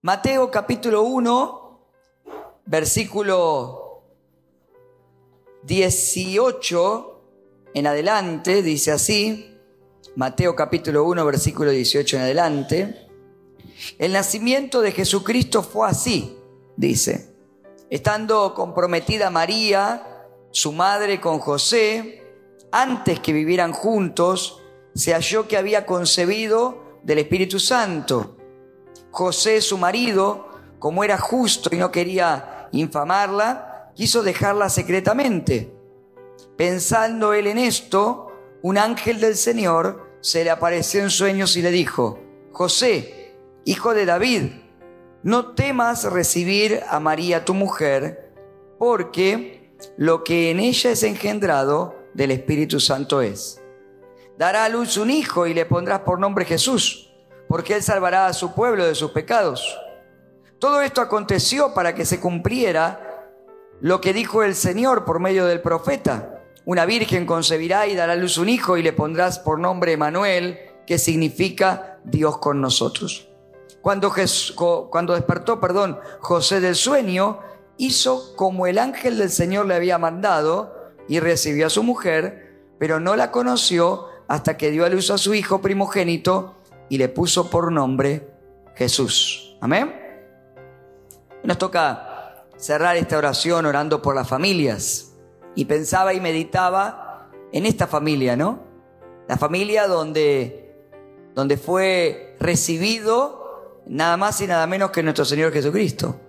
Mateo capítulo 1, versículo 18 en adelante, dice así, Mateo capítulo 1, versículo 18 en adelante, el nacimiento de Jesucristo fue así, dice, estando comprometida María, su madre, con José, antes que vivieran juntos, se halló que había concebido del Espíritu Santo. José, su marido, como era justo y no quería infamarla, quiso dejarla secretamente. Pensando él en esto, un ángel del Señor se le apareció en sueños y le dijo, José, hijo de David, no temas recibir a María tu mujer, porque lo que en ella es engendrado del Espíritu Santo es. Dará a luz un hijo y le pondrás por nombre Jesús, porque él salvará a su pueblo de sus pecados. Todo esto aconteció para que se cumpliera lo que dijo el Señor por medio del profeta. Una virgen concebirá y dará a luz un hijo y le pondrás por nombre Emanuel, que significa Dios con nosotros. Cuando, cuando despertó, perdón, José del sueño, hizo como el ángel del Señor le había mandado y recibió a su mujer, pero no la conoció hasta que dio a luz a su hijo primogénito y le puso por nombre Jesús. Amén. Nos toca cerrar esta oración orando por las familias. Y pensaba y meditaba en esta familia, ¿no? La familia donde, donde fue recibido nada más y nada menos que nuestro Señor Jesucristo.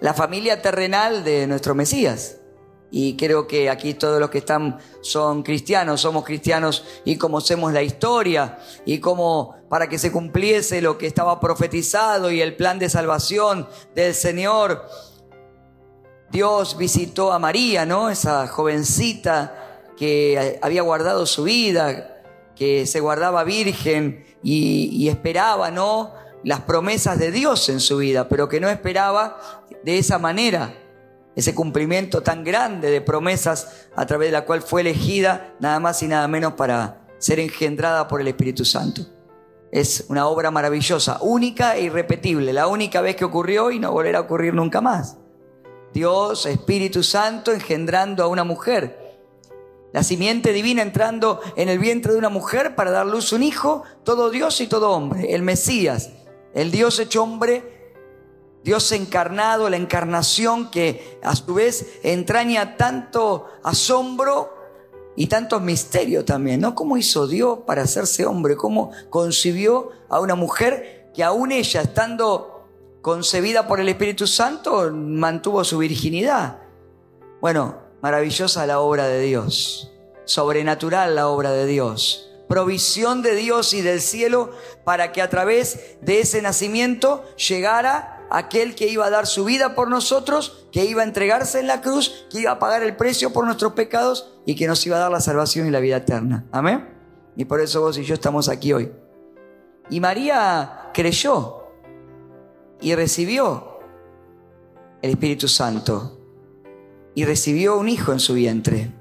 La familia terrenal de nuestro Mesías y creo que aquí todos los que están son cristianos, somos cristianos y conocemos la historia y cómo para que se cumpliese lo que estaba profetizado y el plan de salvación del Señor, Dios visitó a María, ¿no? Esa jovencita que había guardado su vida, que se guardaba virgen y, y esperaba, ¿no? Las promesas de Dios en su vida, pero que no esperaba de esa manera ese cumplimiento tan grande de promesas a través de la cual fue elegida nada más y nada menos para ser engendrada por el Espíritu Santo. Es una obra maravillosa, única e irrepetible, la única vez que ocurrió y no volverá a ocurrir nunca más. Dios, Espíritu Santo, engendrando a una mujer. La simiente divina entrando en el vientre de una mujer para dar luz a un hijo, todo Dios y todo hombre, el Mesías, el Dios hecho hombre Dios encarnado, la encarnación que a su vez entraña tanto asombro y tantos misterios también, ¿no? ¿Cómo hizo Dios para hacerse hombre? ¿Cómo concibió a una mujer que aún ella, estando concebida por el Espíritu Santo, mantuvo su virginidad? Bueno, maravillosa la obra de Dios, sobrenatural la obra de Dios provisión de Dios y del cielo para que a través de ese nacimiento llegara aquel que iba a dar su vida por nosotros, que iba a entregarse en la cruz, que iba a pagar el precio por nuestros pecados y que nos iba a dar la salvación y la vida eterna. Amén. Y por eso vos y yo estamos aquí hoy. Y María creyó y recibió el Espíritu Santo y recibió un hijo en su vientre.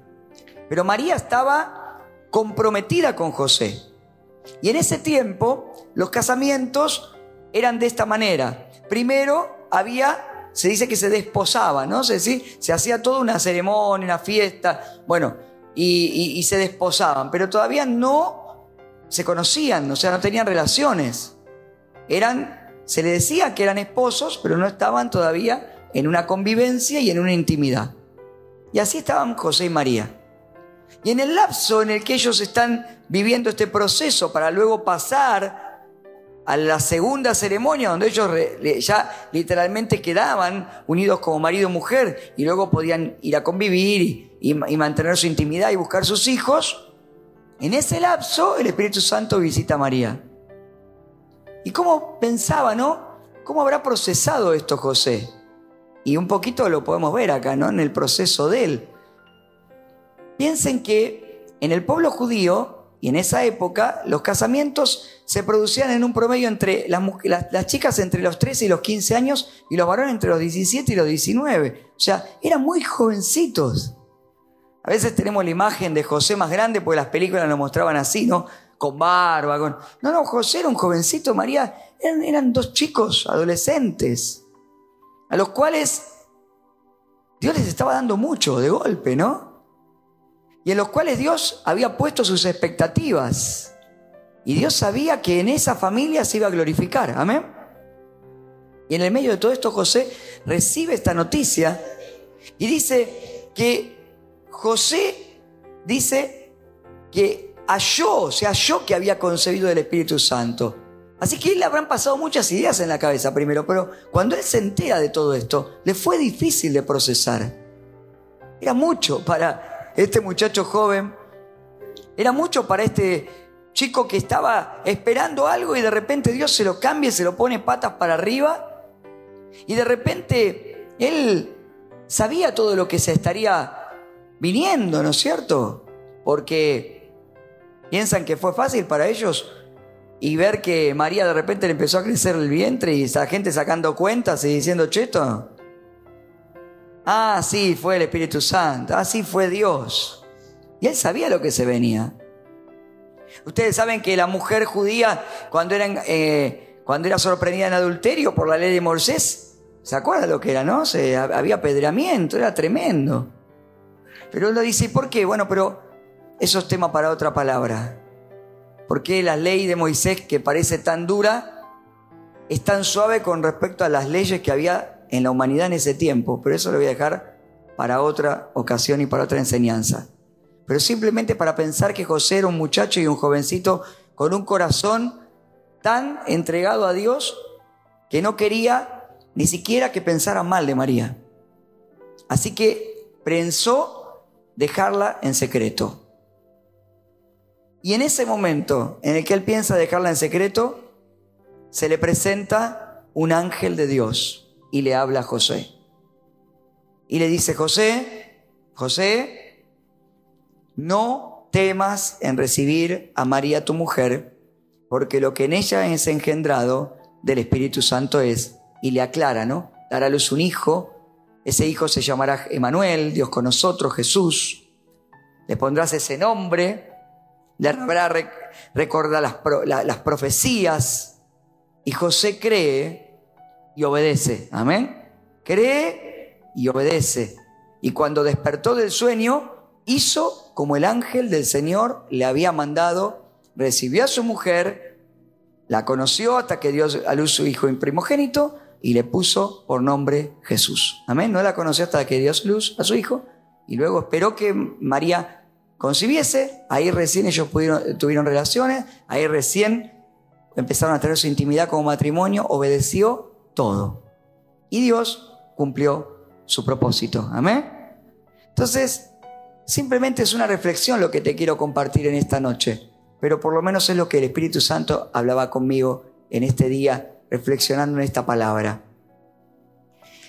Pero María estaba comprometida con José. Y en ese tiempo los casamientos eran de esta manera primero había, se dice que se desposaba, ¿no? Se, se hacía toda una ceremonia, una fiesta, bueno, y, y se desposaban, pero todavía no se conocían, o sea, no tenían relaciones. Eran, se le decía que eran esposos, pero no estaban todavía en una convivencia y en una intimidad. Y así estaban José y María. Y en el lapso en el que ellos están viviendo este proceso para luego pasar a la segunda ceremonia donde ellos ya literalmente quedaban unidos como marido y mujer y luego podían ir a convivir y, mantener su intimidad y buscar sus hijos, en ese lapso el Espíritu Santo visita a María. ¿Y cómo pensaba, no? ¿Cómo habrá procesado esto José? Y un poquito lo podemos ver acá, ¿no? En el proceso de él. Piensen que en el pueblo judío y en esa época los casamientos se producían en un promedio entre las, chicas entre los 13 y los 15 años y los varones entre los 17 y los 19. O sea, eran muy jovencitos. A veces tenemos la imagen de José más grande porque las películas lo mostraban así, ¿no? Con barba, con... No, no, José era un jovencito, María eran dos chicos adolescentes, a los cuales Dios les estaba dando mucho de golpe, ¿no? Y en los cuales Dios había puesto sus expectativas. Y Dios sabía que en esa familia se iba a glorificar. Amén. Y en el medio de todo esto José recibe esta noticia y dice que José dice que halló, se halló que había concebido el Espíritu Santo. Así que él le habrán pasado muchas ideas en la cabeza primero, pero cuando él se entera de todo esto, le fue difícil de procesar. Era mucho para este muchacho joven, era mucho para este chico que estaba esperando algo y de repente Dios se lo cambia se lo pone patas para arriba. Y de repente él sabía todo lo que se estaría viniendo, ¿no es cierto? Porque piensan que fue fácil para ellos y ver que María de repente le empezó a crecer el vientre y esa gente sacando cuentas y diciendo, cheto, ah, sí, fue el Espíritu Santo, ah, sí, fue Dios. Y él sabía lo que se venía. Ustedes saben que la mujer judía, cuando, eh, cuando era sorprendida en adulterio por la ley de Moisés, ¿se acuerdan lo que era, no? Se, había apedreamiento, era tremendo. Pero él lo dice, ¿por qué? Bueno, pero eso es tema para otra palabra. ¿Por qué la ley de Moisés, que parece tan dura, es tan suave con respecto a las leyes que había en la humanidad en ese tiempo? Pero eso lo voy a dejar para otra ocasión y para otra enseñanza. Pero simplemente para pensar que José era un muchacho y un jovencito con un corazón tan entregado a Dios que no quería ni siquiera que pensara mal de María. Así que pensó dejarla en secreto. Y en ese momento en el que él piensa dejarla en secreto, se le presenta un ángel de Dios y le habla a José. Y le dice, José, José, no temas en recibir a María tu mujer, porque lo que en ella es engendrado del Espíritu Santo es, y le aclara, ¿no? Dará a luz un hijo, ese hijo se llamará Emanuel, Dios con nosotros, Jesús. Le pondrás ese nombre le habrá recordar las, las profecías. Y José cree y obedece. Amén. Cree y obedece. Y cuando despertó del sueño, hizo como el ángel del Señor le había mandado, recibió a su mujer, la conoció hasta que dio a luz su hijo primogénito y le puso por nombre Jesús. Amén. No la conoció hasta que dio luz a su hijo y luego esperó que María concibiese, ahí recién ellos tuvieron relaciones, ahí recién empezaron a tener su intimidad como matrimonio, obedeció todo. Y Dios cumplió su propósito. Amén. Entonces, simplemente es una reflexión lo que te quiero compartir en esta noche, pero por lo menos es lo que el Espíritu Santo hablaba conmigo en este día, reflexionando en esta palabra.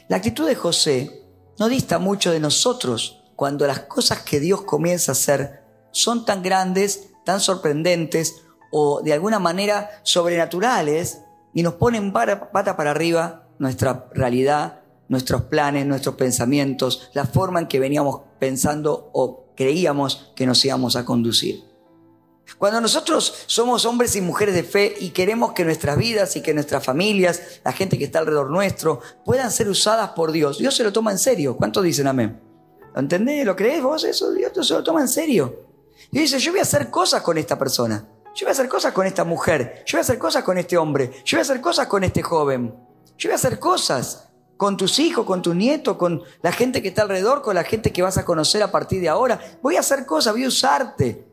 La actitud de José no dista mucho de nosotros cuando las cosas que Dios comienza a hacer son tan grandes, tan sorprendentes o de alguna manera sobrenaturales y nos ponen pata para arriba nuestra realidad, nuestros planes, nuestros pensamientos, la forma en que veníamos pensando o creíamos que nos íbamos a conducir. Cuando nosotros somos hombres y mujeres de fe y queremos que nuestras vidas y que nuestras familias, la gente que está alrededor nuestro, puedan ser usadas por Dios, Dios se lo toma en serio. ¿Cuántos dicen amén? ¿Lo entendés? ¿Lo crees vos? Eso Dios se lo toma en serio. Y dice, yo voy a hacer cosas con esta persona. Yo voy a hacer cosas con esta mujer. Yo voy a hacer cosas con este hombre. Yo voy a hacer cosas con este joven. Yo voy a hacer cosas con tus hijos, con tus nietos, con la gente que está alrededor, con la gente que vas a conocer a partir de ahora. Voy a hacer cosas, voy a usarte.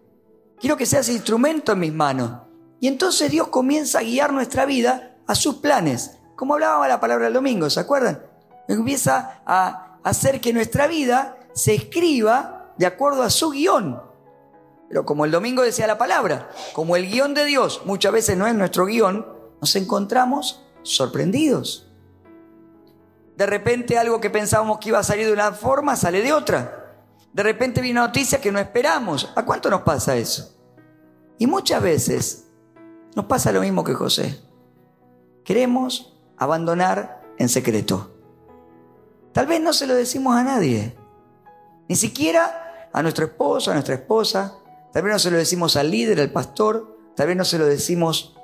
Quiero que seas instrumento en mis manos. Y entonces Dios comienza a guiar nuestra vida a sus planes. Como hablábamos la palabra del domingo, ¿se acuerdan? Empieza a hacer que nuestra vida se escriba de acuerdo a su guion. Pero como el domingo decía la palabra, como el guion de Dios muchas veces no es nuestro guion, nos encontramos sorprendidos. De repente algo que pensábamos que iba a salir de una forma sale de otra. De repente viene una noticia que no esperamos. ¿A cuánto nos pasa eso? Y muchas veces nos pasa lo mismo que José. Queremos abandonar en secreto. Tal vez no se lo decimos a nadie. Ni siquiera a nuestro esposo, a nuestra esposa. Tal vez no se lo decimos al líder, al pastor. Tal vez no se lo decimos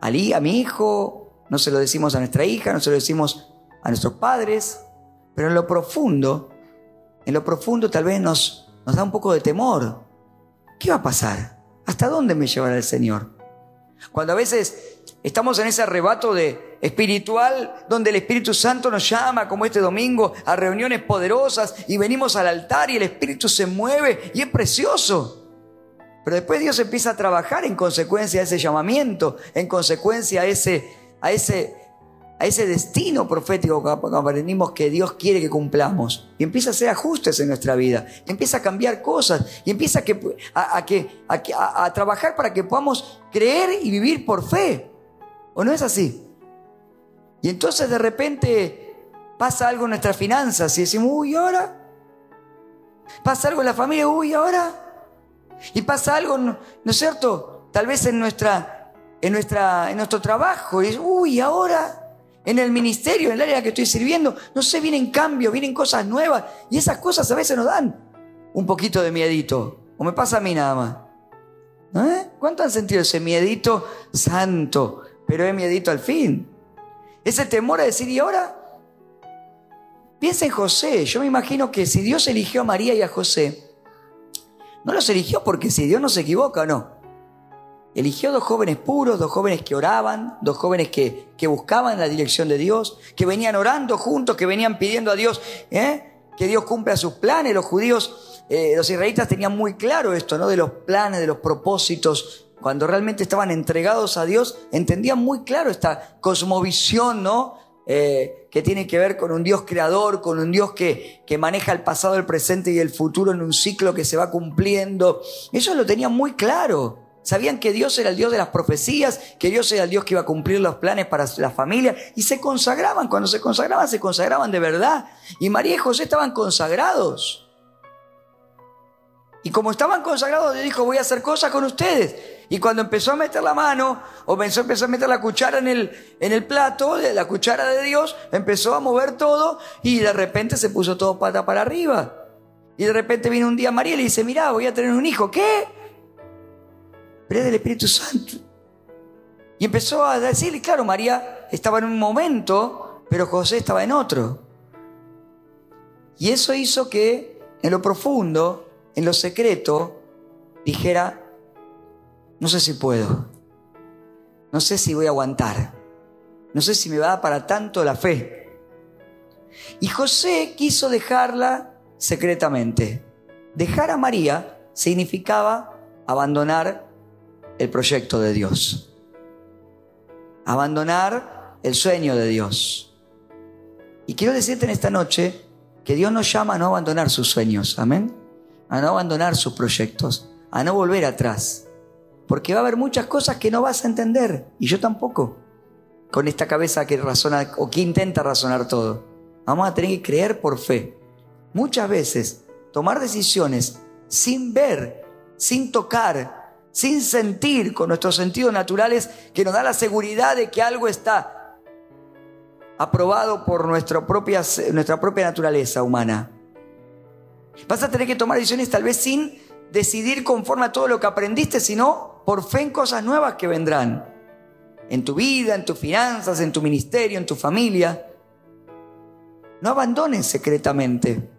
a, mi hijo no se lo decimos a nuestra hija, no se lo decimos a nuestros padres, pero en lo profundo, en lo profundo tal vez nos, nos da un poco de temor. ¿Qué va a pasar? ¿Hasta dónde me llevará el Señor? Cuando a veces estamos en ese arrebato de espiritual donde el Espíritu Santo nos llama, como este domingo, a reuniones poderosas y venimos al altar y el Espíritu se mueve y es precioso. Pero después Dios empieza a trabajar en consecuencia a ese llamamiento, en consecuencia a ese, a ese, a ese destino profético que aprendimos que Dios quiere que cumplamos. Y empieza a hacer ajustes en nuestra vida, empieza a cambiar cosas, y empieza a, que, a, que, a, a trabajar para que podamos creer y vivir por fe. ¿O no es así? Y entonces de repente pasa algo en nuestras finanzas y decimos, uy, ahora? Pasa algo en la familia, uy, ahora? Y pasa algo, ¿no, es cierto? Tal vez en, nuestra, en, nuestra, en nuestro trabajo. Y uy, ahora en el ministerio, en el área que estoy sirviendo, no sé, vienen cambios, vienen cosas nuevas. Y esas cosas a veces nos dan un poquito de miedito. O me pasa a mí nada más. ¿Eh? ¿Cuánto han sentido ese miedito santo? Pero es miedito al fin. Ese temor a decir, ¿y ahora? Piensa en José. Yo me imagino que si Dios eligió a María y a José, no los eligió porque si Dios no se equivoca, no. Eligió dos jóvenes puros, dos jóvenes que oraban, dos jóvenes que, que buscaban la dirección de Dios, que venían orando juntos, que venían pidiendo a Dios ¿eh? que Dios cumpla sus planes. Los judíos, eh, los israelitas tenían muy claro esto, ¿no? De los planes, de los propósitos. Cuando realmente estaban entregados a Dios, entendían muy claro esta cosmovisión, ¿no? Eh, que tiene que ver con un Dios creador, con un Dios que, que maneja el pasado, el presente y el futuro en un ciclo que se va cumpliendo. Ellos lo tenían muy claro. Sabían que Dios era el Dios de las profecías, que Dios era el Dios que iba a cumplir los planes para la familia y se consagraban. Cuando se consagraban, se consagraban de verdad. Y María y José estaban consagrados. Y como estaban consagrados, Dios dijo, voy a hacer cosas con ustedes. Y cuando empezó a meter la mano, o empezó, a meter la cuchara en el, en el plato, la cuchara de Dios, empezó a mover todo y de repente se puso todo pata para arriba. Y de repente vino un día María y le dice, mira, voy a tener un hijo. ¿Qué? Pero es del Espíritu Santo. Y empezó a decirle, claro, María estaba en un momento, pero José estaba en otro. Y eso hizo que en lo profundo en lo secreto dijera, no sé si puedo, no sé si voy a aguantar, no sé si me va a dar para tanto la fe. Y José quiso dejarla secretamente. Dejar a María significaba abandonar el proyecto de Dios, abandonar el sueño de Dios. Y quiero decirte en esta noche que Dios nos llama a no abandonar sus sueños. Amén a no abandonar sus proyectos, a no volver atrás. Porque va a haber muchas cosas que no vas a entender, y yo tampoco, con esta cabeza que razona o que intenta razonar todo. Vamos a tener que creer por fe. Muchas veces tomar decisiones sin ver, sin tocar, sin sentir con nuestros sentidos naturales que nos da la seguridad de que algo está aprobado por nuestra propia, nuestra propia naturaleza humana. Vas a tener que tomar decisiones tal vez sin decidir conforme a todo lo que aprendiste, sino por fe en cosas nuevas que vendrán. En tu vida, en tus finanzas, en tu ministerio, en tu familia. No abandones secretamente.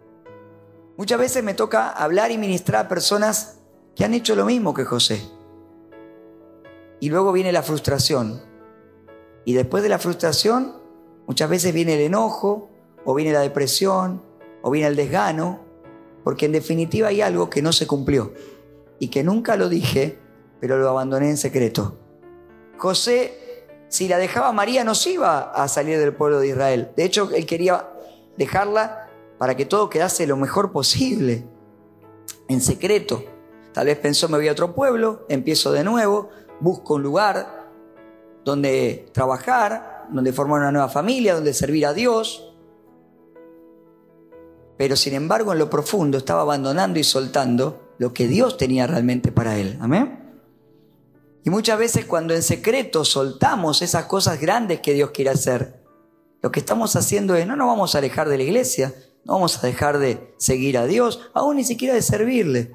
Muchas veces me toca hablar y ministrar a personas que han hecho lo mismo que José. Y luego viene la frustración. Y después de la frustración, muchas veces viene el enojo, o viene la depresión, o viene el desgano, porque en definitiva hay algo que no se cumplió y que nunca lo dije, pero lo abandoné en secreto. José, si la dejaba María, no se iba a salir del pueblo de Israel. De hecho, él quería dejarla para que todo quedase lo mejor posible, en secreto. Tal vez pensó, me voy a otro pueblo, empiezo de nuevo, busco un lugar donde trabajar, donde formar una nueva familia, donde servir a Dios pero sin embargo en lo profundo estaba abandonando y soltando lo que Dios tenía realmente para él. Amén. Y muchas veces cuando en secreto soltamos esas cosas grandes que Dios quiere hacer, lo que estamos haciendo es no nos vamos a alejar de la iglesia, no vamos a dejar de seguir a Dios, aún ni siquiera de servirle.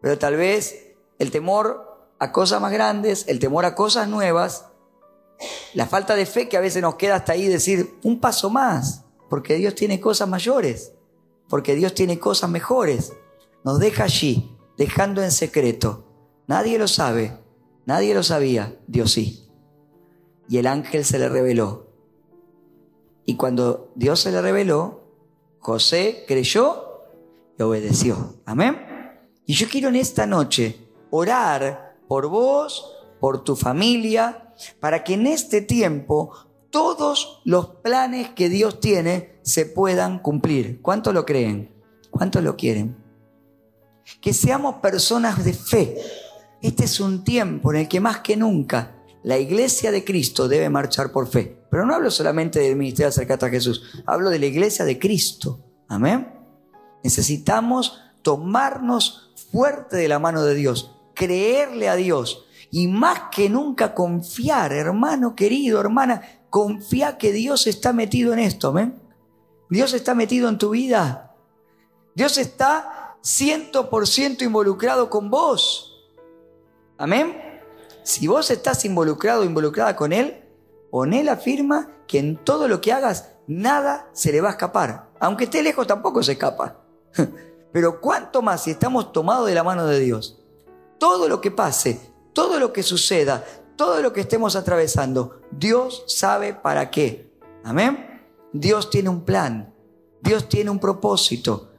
Pero tal vez el temor a cosas más grandes, el temor a cosas nuevas, La falta de fe que a veces nos queda hasta ahí decir un paso más, porque Dios tiene cosas mayores, porque Dios tiene cosas mejores. Nos deja allí, dejando en secreto. Nadie lo sabe, nadie lo sabía, Dios sí. Y el ángel se le reveló. Y cuando Dios se le reveló, José creyó y obedeció. Amén. Y yo quiero en esta noche orar por vos, por tu familia, para que en este tiempo todos los planes que Dios tiene se puedan cumplir. ¿Cuántos lo creen? ¿Cuántos lo quieren? Que seamos personas de fe. Este es un tiempo en el que más que nunca la iglesia de Cristo debe marchar por fe. Pero no hablo solamente del ministerio acercado a Jesús, hablo de la iglesia de Cristo. Amén. Necesitamos tomarnos fuerte de la mano de Dios, creerle a Dios y más que nunca confiar, hermano querido, hermana, confía que Dios está metido en esto, amén. Dios está metido en tu vida. Dios está 100% involucrado con vos. Amén. Si vos estás involucrado o involucrada con Él, con Él afirma que en todo lo que hagas, nada se le va a escapar. Aunque esté lejos, tampoco se escapa. Pero cuánto más si estamos tomados de la mano de Dios. Todo lo que pase, todo lo que suceda, todo lo que estemos atravesando, Dios sabe para qué. Amén. Dios tiene un plan. Dios tiene un propósito.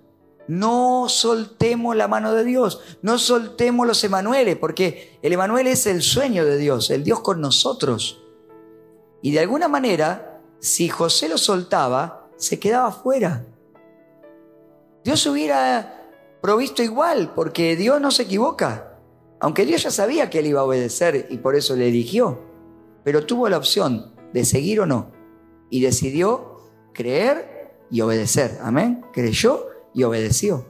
No soltemos la mano de Dios, no soltemos los Emanueles, porque el Emanuel es el sueño de Dios, el Dios con nosotros. Y de alguna manera, si José lo soltaba, se quedaba fuera. Dios hubiera provisto igual, porque Dios no se equivoca. Aunque Dios ya sabía que él iba a obedecer y por eso le eligió, pero tuvo la opción de seguir o no. Y decidió creer y obedecer. Amén. Creyó y obedeció.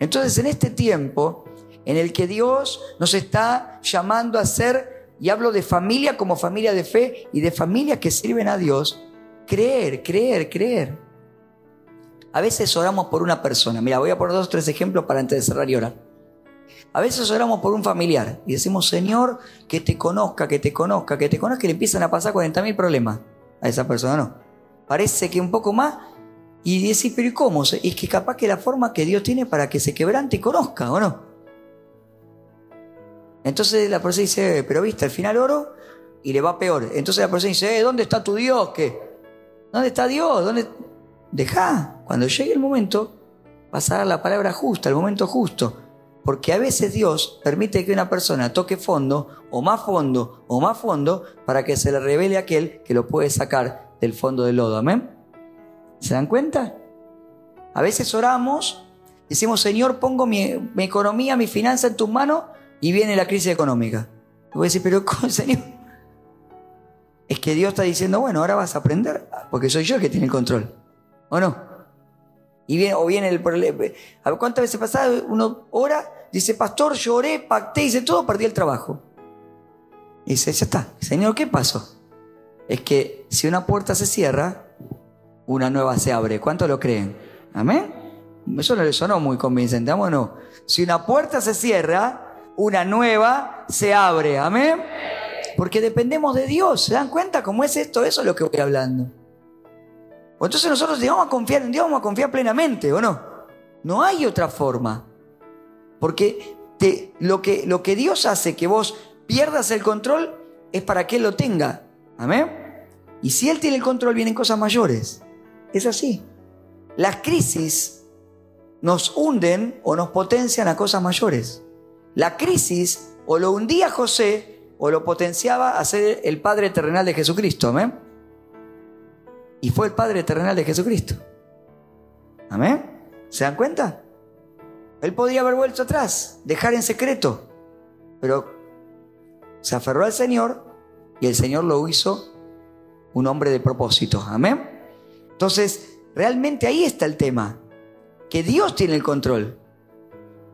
Entonces en este tiempo en el que Dios nos está llamando a ser, y hablo de familia como familia de fe y de familias que sirven a Dios, creer, creer, creer. A veces oramos por una persona. Mira, voy a poner dos o tres ejemplos para antes de cerrar y orar. A veces oramos por un familiar y decimos, Señor, que te conozca, que te conozca, que te conozca, y le empiezan a pasar 40 mil problemas. A esa persona no. Parece que un poco más. Y decís, pero ¿y cómo? Es que capaz que la forma que Dios tiene para que se quebrante y conozca, ¿o no? Entonces la persona dice, pero viste, al final oro y le va peor. Entonces la persona dice, eh, ¿dónde está tu Dios? ¿Qué? ¿Dónde está Dios? ¿Dónde? Deja. Cuando llegue el momento, vas a dar la palabra justa, el momento justo. Porque a veces Dios permite que una persona toque fondo, o más fondo, o más fondo, para que se le revele aquel que lo puede sacar del fondo del lodo. Amén. ¿Se dan cuenta? A veces oramos, decimos, Señor, pongo mi, economía, mi finanza en tus manos, y viene la crisis económica. Y voy a decir, pero ¿cómo, Señor? Es que Dios está diciendo, bueno, ahora vas a aprender, porque soy yo el que tiene el control. ¿O no? Y viene, o viene el problema. ¿cuántas veces pasa uno ora Dice, pastor, lloré, pacté, hice todo, perdí el trabajo. Y dice, ya está. Señor, ¿qué pasó? Es que si una puerta se cierra, una nueva se abre. ¿Cuánto lo creen? Amén. Eso no le sonó muy convincente, no? Si una puerta se cierra, una nueva se abre. Amén. Porque dependemos de Dios. ¿Se dan cuenta cómo es esto? Eso es lo que voy hablando. Entonces nosotros vamos a confiar en Dios, vamos a confiar plenamente, ¿o no? No hay otra forma. Porque lo, que, lo que Dios hace que vos pierdas el control es para que Él lo tenga. Amén. Y si Él tiene el control, vienen cosas mayores. Es así. Las crisis nos hunden o nos potencian a cosas mayores. La crisis o lo hundía José o lo potenciaba a ser el Padre terrenal de Jesucristo. Amén. Y fue el Padre terrenal de Jesucristo. Amén. ¿Se dan cuenta? Él podría haber vuelto atrás, dejar en secreto, pero se aferró al Señor y el Señor lo hizo un hombre de propósito. Amén. Entonces, realmente ahí está el tema, que Dios tiene el control.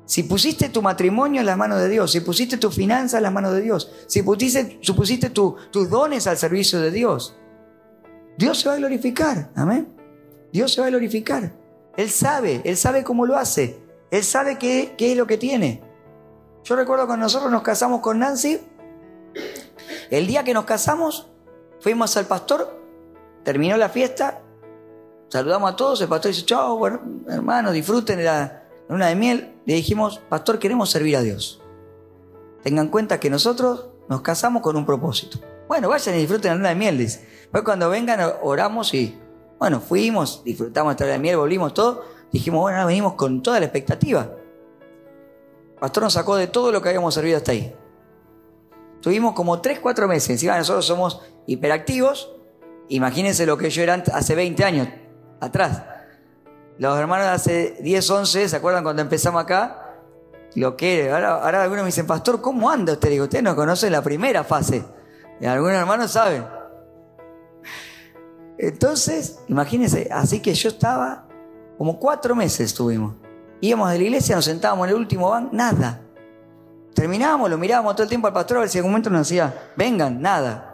Si pusiste tu matrimonio en las manos de Dios, si pusiste tu finanza en las manos de Dios, si pusiste, tus dones al servicio de Dios, Dios se va a glorificar. Amén. Dios se va a glorificar. Él sabe, Él sabe cómo lo hace. Él sabe qué, es lo que tiene. Yo recuerdo cuando nosotros nos casamos con Nancy, el día que nos casamos, Fuimos al pastor, terminó la fiesta, saludamos a todos, el pastor dice, chao, bueno, hermanos, disfruten la luna de miel. Le dijimos, pastor, queremos servir a Dios. Tengan en cuenta que nosotros nos casamos con un propósito. Bueno, vayan y disfruten la luna de miel, dice. Después cuando vengan oramos y, bueno, fuimos, disfrutamos la luna de miel, volvimos todo. Dijimos, bueno, ahora venimos con toda la expectativa. El pastor nos sacó de todo lo que habíamos servido hasta ahí. Tuvimos como 3, 4 meses. Encima nosotros somos hiperactivos. Imagínense lo que yo era hace 20 años atrás. Los hermanos de hace 10, 11, ¿se acuerdan cuando empezamos acá? Lo que ahora, algunos me dicen, pastor, ¿cómo anda usted? Digo, usted no conoce la primera fase. Y algunos hermanos saben. Entonces, imagínense, así que yo estaba, como cuatro meses estuvimos. Íbamos de la iglesia, nos sentábamos en el último banco, nada. Terminábamos, lo mirábamos todo el tiempo al pastor a ver si en algún momento nos decía, vengan, nada.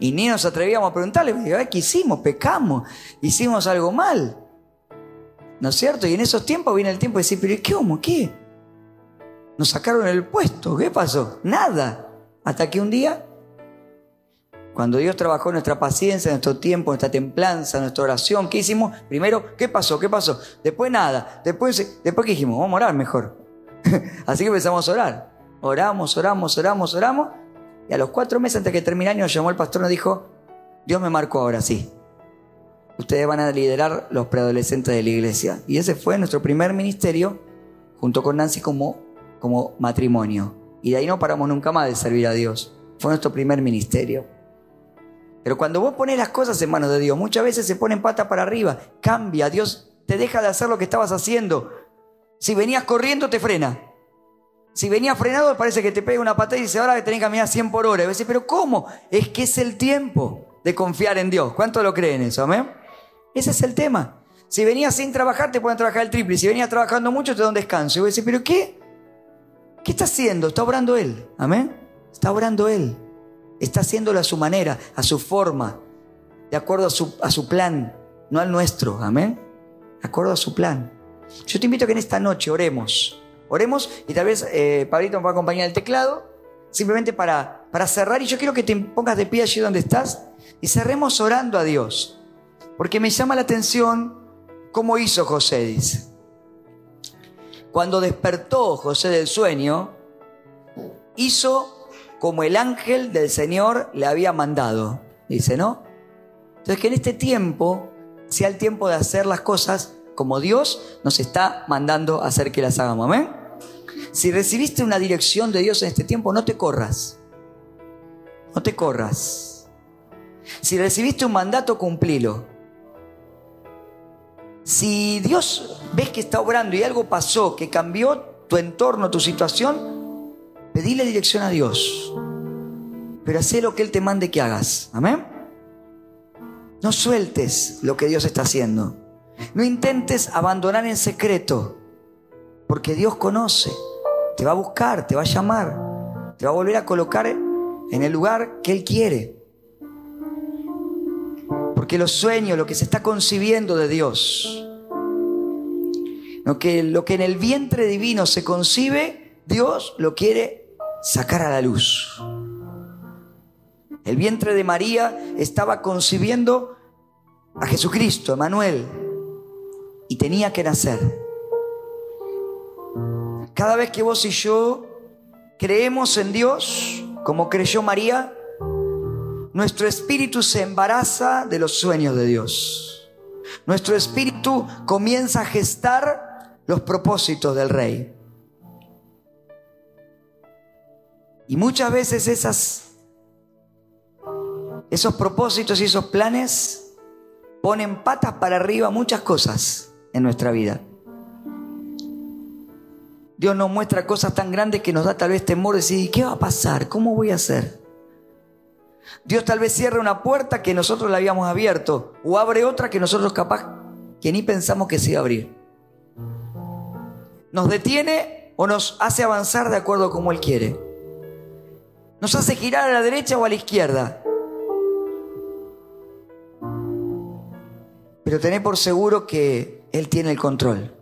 Y ni nos atrevíamos a preguntarle, ¿qué hicimos? Pecamos, hicimos algo mal. ¿No es cierto? Y en esos tiempos viene el tiempo de decir, ¿pero qué humo? ¿Qué? Nos sacaron el puesto, ¿qué pasó? Nada. Hasta que un día, cuando Dios trabajó nuestra paciencia, nuestro tiempo, nuestra templanza, nuestra oración, ¿qué hicimos? Primero, ¿qué pasó? ¿Qué pasó? Después nada. Después, después ¿qué dijimos? Vamos a orar mejor. Así que empezamos a orar. Oramos, oramos, oramos, oramos. Y a los cuatro meses antes de que año, nos llamó el pastor y nos dijo, Dios me marcó ahora, sí. Ustedes van a liderar los preadolescentes de la iglesia. Y ese fue nuestro primer ministerio, junto con Nancy como, como matrimonio. Y de ahí no paramos nunca más de servir a Dios. Fue nuestro primer ministerio. Pero cuando vos pones las cosas en manos de Dios, muchas veces se ponen pata para arriba, cambia, Dios te deja de hacer lo que estabas haciendo. Si venías corriendo, te frena. Si venía frenado, parece que te pega una patada y dice, ahora tenés que caminar 100 por hora. Y vos pero ¿cómo? Es que es el tiempo de confiar en Dios. ¿Cuánto lo creen eso? Amén. Ese es el tema. Si venías sin trabajar, te pueden trabajar el triple. Si venías trabajando mucho, te da un descanso. Y vos decís, pero ¿qué? ¿Qué está haciendo? Está orando Él. Amén. Está orando Él. Está haciéndolo a su manera, a su forma, de acuerdo a su, a su plan, no al nuestro. Amén. De acuerdo a su plan. Yo te invito a que en esta noche oremos Oremos y tal vez eh, Pablito me va a acompañar el teclado, simplemente para, para cerrar. Y yo quiero que te pongas de pie allí donde estás y cerremos orando a Dios. Porque me llama la atención cómo hizo José, dice. Cuando despertó José del sueño, hizo como el ángel del Señor le había mandado. Dice, ¿no? Entonces que en este tiempo sea el tiempo de hacer las cosas como Dios nos está mandando hacer que las hagamos. Amén. Si recibiste una dirección de Dios en este tiempo, no te corras. No te corras. Si recibiste un mandato, cumplilo. Si Dios ves que está obrando y algo pasó, que cambió tu entorno, tu situación, pedile dirección a Dios. Pero haz lo que Él te mande que hagas. Amén. No sueltes lo que Dios está haciendo. No intentes abandonar en secreto, porque Dios conoce, te va a buscar, te va a llamar, te va a volver a colocar en el lugar que Él quiere. Porque los sueños, lo que se está concibiendo de Dios, lo que, lo que en el vientre divino se concibe, Dios lo quiere sacar a la luz. El vientre de María estaba concibiendo a Jesucristo, Emanuel, y tenía que nacer. Cada vez que vos y yo creemos en Dios, como creyó María, nuestro espíritu se embaraza de los sueños de Dios. Nuestro espíritu comienza a gestar los propósitos del rey. Y muchas veces esas, esos propósitos y esos planes ponen patas para arriba muchas cosas en nuestra vida. Dios nos muestra cosas tan grandes que nos da tal vez temor de decir, ¿qué va a pasar? ¿Cómo voy a hacer? Dios tal vez cierra una puerta que nosotros la habíamos abierto o abre otra que nosotros capaz que ni pensamos que se iba a abrir. Nos detiene o nos hace avanzar de acuerdo como Él quiere. Nos hace girar a la derecha o a la izquierda. Pero tené por seguro que Él tiene el control.